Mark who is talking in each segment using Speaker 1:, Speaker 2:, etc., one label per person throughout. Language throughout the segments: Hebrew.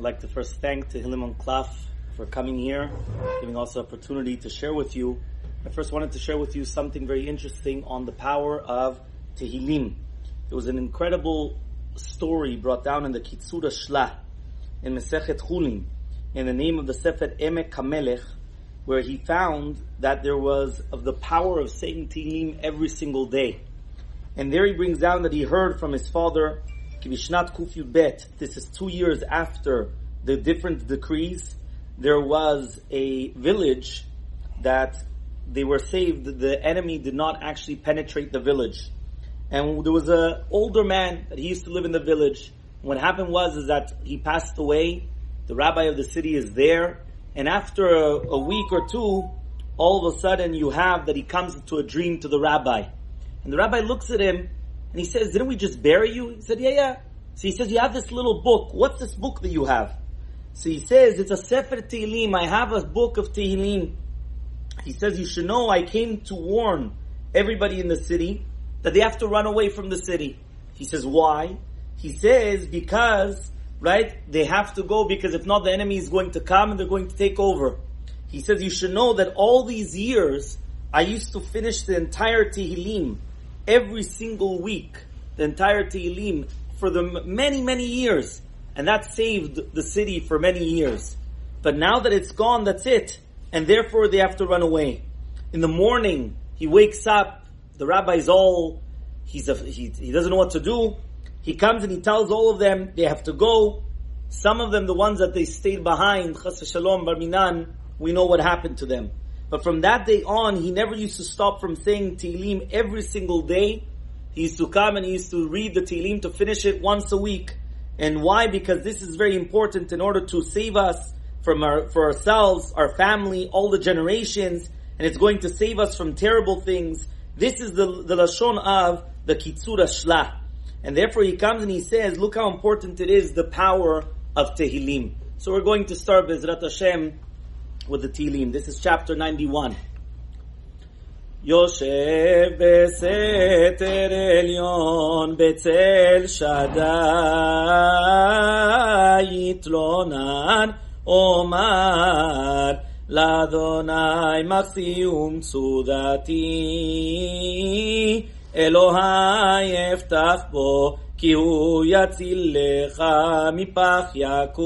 Speaker 1: I'd like to first thank Tehillim and for coming here, giving us the opportunity to share with you. I first wanted to share with you something very interesting on the power of Tehillim. There was an incredible story brought down in the Kitzur Shla in Mesechet Chulin in the name of the Sefer Emek Kamelech, where he found that there was of the power of saying Tehillim every single day. And there he brings down that he heard from his father Kibishnat Kufyu Bet, this is two years after the different decrees, there was a village that they were saved, the enemy did not actually penetrate the village. And there was an older man that he used to live in the village. What happened was is that he passed away, the rabbi of the city is there, and after a, a week or two, all of a sudden you have that he comes into a dream to the rabbi. And the rabbi looks at him and he says, didn't we just bury you? He said, yeah, yeah. So he says, you have this little book. What's this book that you have? So he says, it's a Sefer Tehillim. I have a book of Tehillim. He says, you should know I came to warn everybody in the city that they have to run away from the city. He says, why? He says, because, right, they have to go because if not, the enemy is going to come and they're going to take over. He says, you should know that all these years, I used to finish the entire Tehillim every single week, the entire Tehillim, for the many, many years. And that saved the city for many years. But now that it's gone, that's it. And therefore they have to run away. In the morning, he wakes up, the rabbi's all, he's a, he, he doesn't know what to do. He comes and he tells all of them they have to go. Some of them, the ones that they stayed behind, Chas Shalom, Barminan, we know what happened to them. But from that day on, he never used to stop from saying Tehillim every single day. He used to come and he used to read the Tehillim to finish it once a week. And why? Because this is very important in order to save us from our, for ourselves, our family, all the generations, and it's going to save us from terrible things. This is the, the Lashon of the Kitzur Shla. And therefore he comes and he says, look how important it is, the power of Tehillim. So we're going to start Bezrat Hashem with the Tehillim. This is chapter 91. יושב בסתר עליון בצל שדי יתלונן אומר לאדוני מחסי ומצודתי אלוהי אפתח בו כי הוא יציל לך מפח יכוש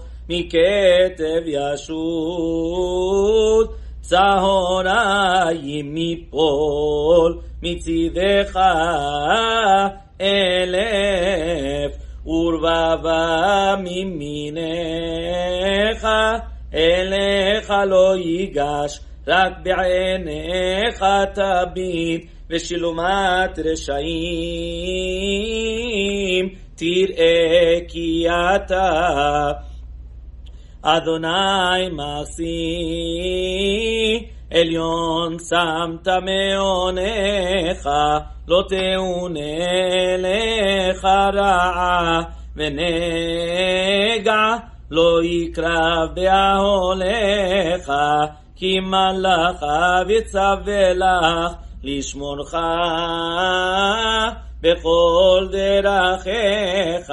Speaker 1: מכתב ישות צהריים מפול מצידך אלף ורבבה ממיניך אליך לא ייגש רק בעיניך תביט ושילומת רשעים תראה כי אתה אדוני מעשי, עליון שמת מעונך, לא תאונה לך רעה, ונגע לא יקרב באהולך, כי מלאכה ויצווה לך לשמורך בכל דרכיך.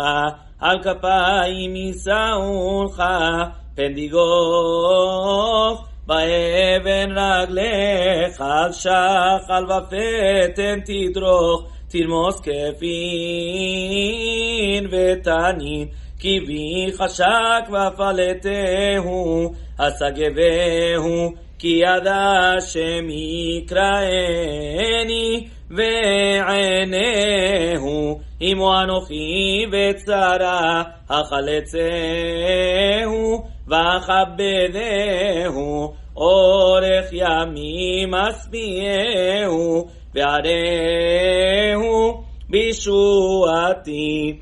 Speaker 1: על כפיים יישאוך, פן דיגוף באבן רגליך, על שחל ופטן תדרוך, תרמוס כפין ותנין, כי בי חשק ופלטהו, השגבהו, כי ידע שם ועיניהו עמו אנוכי בצרה החלצהו ואכבדהו אורך ימים אשביעהו וערהו בישועתי.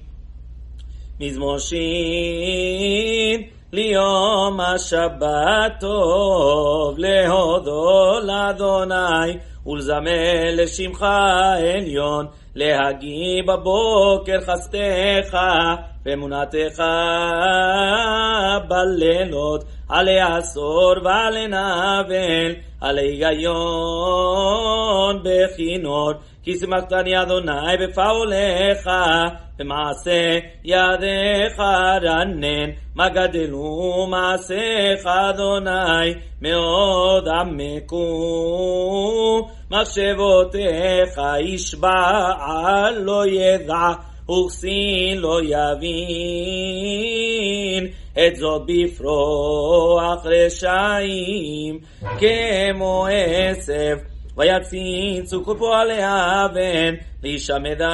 Speaker 1: מזמור שין ליום השבת טוב להודו לאדוני ולזמר לשמך עליון להגיא בבוקר חסדך ואמונתך בלילות עלי עשור ועלי נבל עלי היגיון בכינור. כי שמחתני אדוני בפעוליך במעשה ידיך רנן מה גדלו מעשיך אדוני מאוד עמקו מחשבותיך ישבע לא ידע וכסין לא יבין. את זאת בפרוח רשעים כמו עשב. ויציצו כל פועלי אבן להישמדם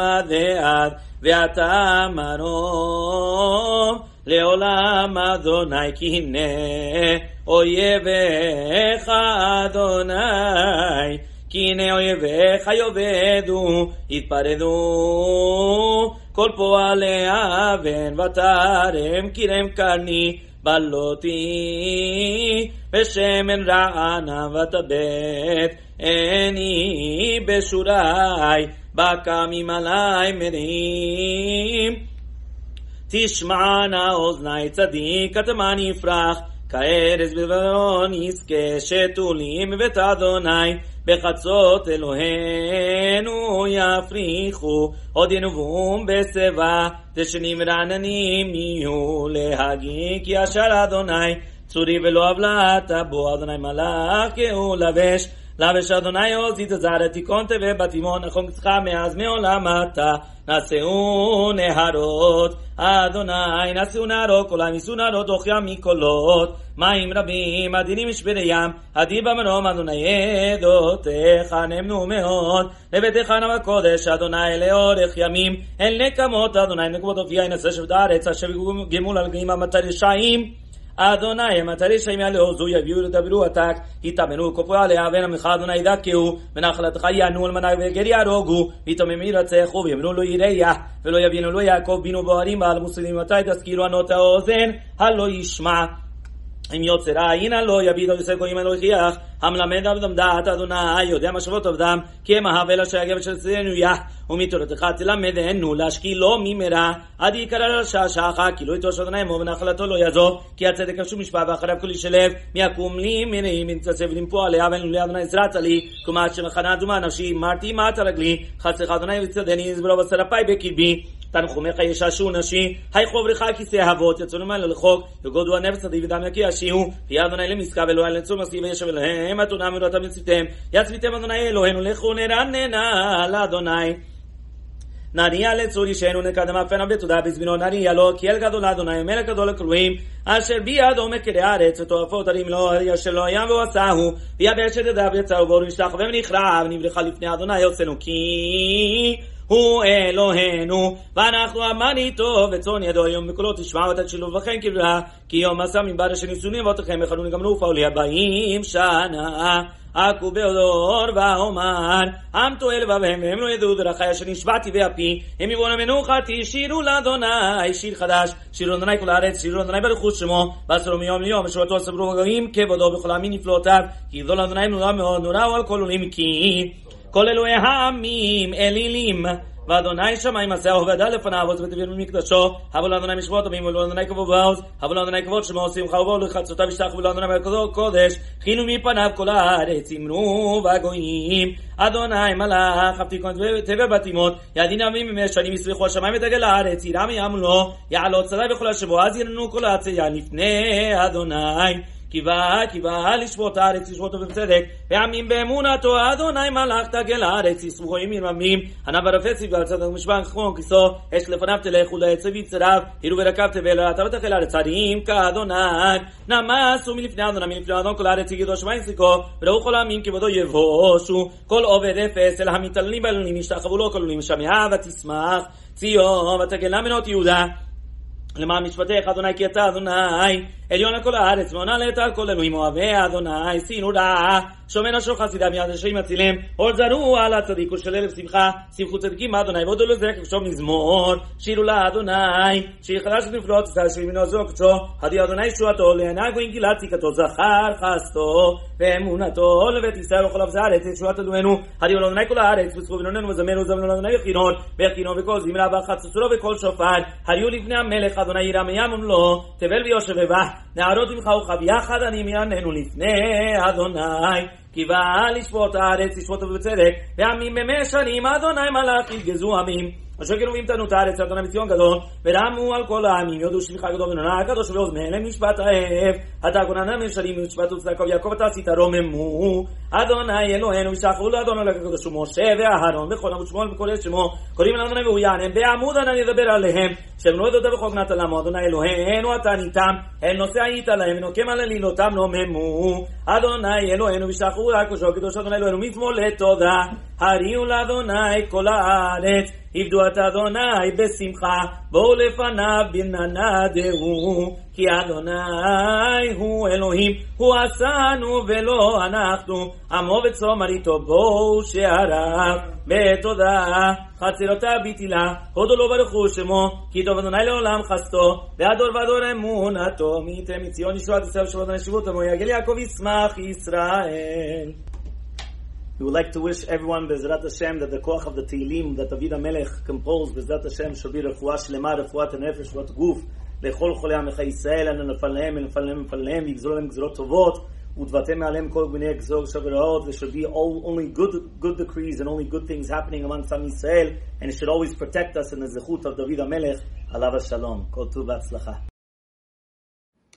Speaker 1: עד ועד ואתה מרום לעולם אדוני כי הנה אויביך אדוני. כי הנה אויביך יאבדו יתפרדו. כל פועלי אבן ותרם קירם קרני בלותי. בשמן רענה ותבט עיני בשורי בקמים עלי מרים תשמענה אוזני צדיק כתמן יפרח כארז בלבנון יזכה שתולים בבית אדוני. בחצות אלוהינו יפריחו עוד ינובום בשיבה. דשנים רעננים יהיו להגיד כי אשר אדוני. צורי ולא עוולת בו אדוני מלאך הוא לבש לבש אדוני עוזית זרת תיקון תווה בתימון נכון קצך מאז מעולם אתה. נשאו נהרות אדוני נשאו נהרות כל העם נהרות אוכיה מקולות. מים רבים עדינים משברי ים עדי במרום אדוני עדותיך נמנו מאוד. לביתך נם הקודש אדוני לאורך ימים. אל נקמות אדוני נקמות אופיה ינשא שבת הארץ אשר גמול על גאים המטר רשעים אדוני מטרי שם יעלו זו יביאו לדברו עתק. יתאמנו כופו עליה ואין עמך אדוני ידכאו ונחלתך יענו על מנהי וגר יהרוגו ויתאמם ירצחו ויאמרו לו יריה ולא יבינו לו יעקב בינו בוערים בעל מוסלמים. מתי תזכירו ענות האוזן? הלא ישמע אם יוצר עין הלא יביט על יוסף גויים אלוהי חיח המלמד עבדם דעת אדוני יודע משאבות עבדם כי הם אהב אשר הגבר של צדנו יא ומתורתך תלמדנו להשכילו ממרע עד יקרא רשע שחה כי לא יטוש אדוני מו ונחלתו לא יעזוב כי הצדק משום משפט ואחריו כל איש שלב מי יקום לי מני מתצב למפוע עליה ואין לי אדוני זרעת לי כמה שמחנה אדומה נפשי מרתי מעט רגלי חצך אדוני וצדני זברו בשרפי בקרבי תנחומיך ישעשו נשי, היי חוברך כיסא אבות, יצאנו מעלה לחוק, יגודו הנפש עדי ודם יקי אשיהו, ויהיה אדוני למסקה ואלוהי לצום מסי וישב אליהם, אתונה מרותם יצביתם, יצביתם אדוני אלוהינו לכו נרננה לאדוני. נריע לצור ישנו נקדם אפנה בתודה בזמינו נריע לו כי אל גדול אדוני מלך גדול לכלואים אשר בידו מקרי הארץ ותועפות הרים לו אשר לא ים ועשהו ויבש את ידיו יצאו בו ונשלח ונחרב נברכה לפני אדוני יוצאנו כי הוא אלוהינו, ואנחנו אמן איתו, וצאן ידו היום בקולו תשמעו את השילוב וכן קבלה, כי יום עשה מבעד שניסונים ואותכם יכלו לגמרו ופעולי הבאים שנה. עכו באודור ואומר, עם תועל לבביהם והם לא ידעו דרכי אשר נשבעתי באפי, הם יבואו למנוחה תשירו לאדוני שיר חדש, שירו לאדוני כל הארץ, שירו לאדוני ברכות שמו, ועשרו מיום ליום, ושורתו סברו גויים כבודו בכל העמים נפלאותיו, כי גדול אדוני נורא מאוד נורא הוא על כל עולים כי כל אלוהי העמים אלילים. ואדוני שמיים עשה עובדה לפניו עוז ותביר ממקדשו אבל אדוני משבות עמים ולא אדוני כבוד ועוז אבל אדוני כבוד שמו עושים חרבו לחצותיו ישתח ולא אדוני מלכתו קודש חינו מפניו כל הארץ אמרו והגויים אדוני מלאך הבתיקון תבא בתימות ידין עמים ממש שנים יסביחו השמיים ותגל הארץ יראה מים לו יעלות צדי בכל השבוע אז ירנו כל העצייה לפני אדוני קיווה, קיווה לשבות הארץ, לשבות ובצדק, ועמים באמונתו, אדוני מלאך תגל הארץ, יסבוכו ימין עמים, ענה ברפץ ועל צדק ומשבן חכמון כיסו, אש לפניו תלך ולעצב יצריו, הירו ורקב תבל, אתה ותחל הארץ ערים כאדוני, נמסו מלפני אדוני, מלפני אדון כל הארץ יגידו שמיים סיכו, וראו כל העמים כבודו יבושו, כל עובד אפס, אל המתעללים באלונים, ישתחוו לו כל עולים, שמעה ותשמח, ציון ותגלה מנות יהודה למען משפטיך אדוני כי אתה אדוני. עליון על כל הארץ ועונה לעת על כל אלוהים אוהבי אדוני. שינו רעה שומר נפשו חסידם יד רשעים אצילים. עוד זרו על הצדיק ושל שמחה. שמחו צדיקים אדוני ועודו לזרק ושום מזמור. שירו לאדוני שיר חדש ונפלאות ישראל שימינו זו קצו הדי אדוני שועתו לענגו עם גילת ציקתו זכר חסתו. ואמונתו לבית ישראל וכל אבזה הארץ ישועת אלוהינו הדי אדוני כל הארץ וזכו בנוננו וזמנו וזמנו לאדוני יחינות ויחינו וכל זמרה וחצוצרו וכל שופר הריו לפני המלך אדוני ירא מימון לו תבל ויושב ובא נערות עמך וכב יחד אני מיעננו לפני אדוני כי בא לשפוט הארץ לשפוט ובצדק ועמים במאה שנים אדוני מלאך יגזו עמים. אשר כן רואים תנו את הארץ אדוני מציון גדול ורמו על כל העמים יודו שליחה גדול ונורא הקדוש ואוזניהם למשפט האב אתה כוננה משלים ומשפט וצדקו ויעקב אתה עשית רוממו. אדוני אלוהינו ושחרו לאדוני לקדוש ומשה ואהרון וכל עמוד שמואל וכל את שמו. קוראים אל אדוני והוא יענם בעמוד אני אדבר עליהם. שבנו את אותה בחוק נתן למו אדוני אלוהינו אתה ניתם. אל נושא היית להם ונוקם על אלילותם רוממו אדוני אלוהינו ושחרו לקדוש וקדוש אדוני אלוהינו מתמולא תודה הריעו לאדוני כל הארץ עבדו את אדוני בשמחה, בואו לפניו בננדהו, כי אדוני הוא אלוהים, הוא עשנו ולא אנחנו, עמו וצום אריתו בואו שעריו, בתודה, חצרותיו בתהילה, הודו לו ברכו שמו, כי טוב אדוני לעולם חסדו, והדור ודור אמונתו, מי ייתן מציון ישועת ישראל ושבועות הנשיבות, עמו יגל יעקב ישמח ישראל. We would like to wish everyone, Bezrat Hashem, that the koach of the Tehillim that David HaMelech composed, Bezrat Hashem, shall be refuah shlema, refuat הנפש, refuat guf, לכל חולי עמך ישראל, אנו נפלהם, ונפלהם, ונפלהם, יגזרו להם גזרות טובות, ודבתם מעליהם כל בני גזור שברעות, there should be all, only good, good decrees and only good things happening amongst Am Yisrael, and it should always protect us in the zechut of David HaMelech, alav shalom. Kol tu v'atzlacha.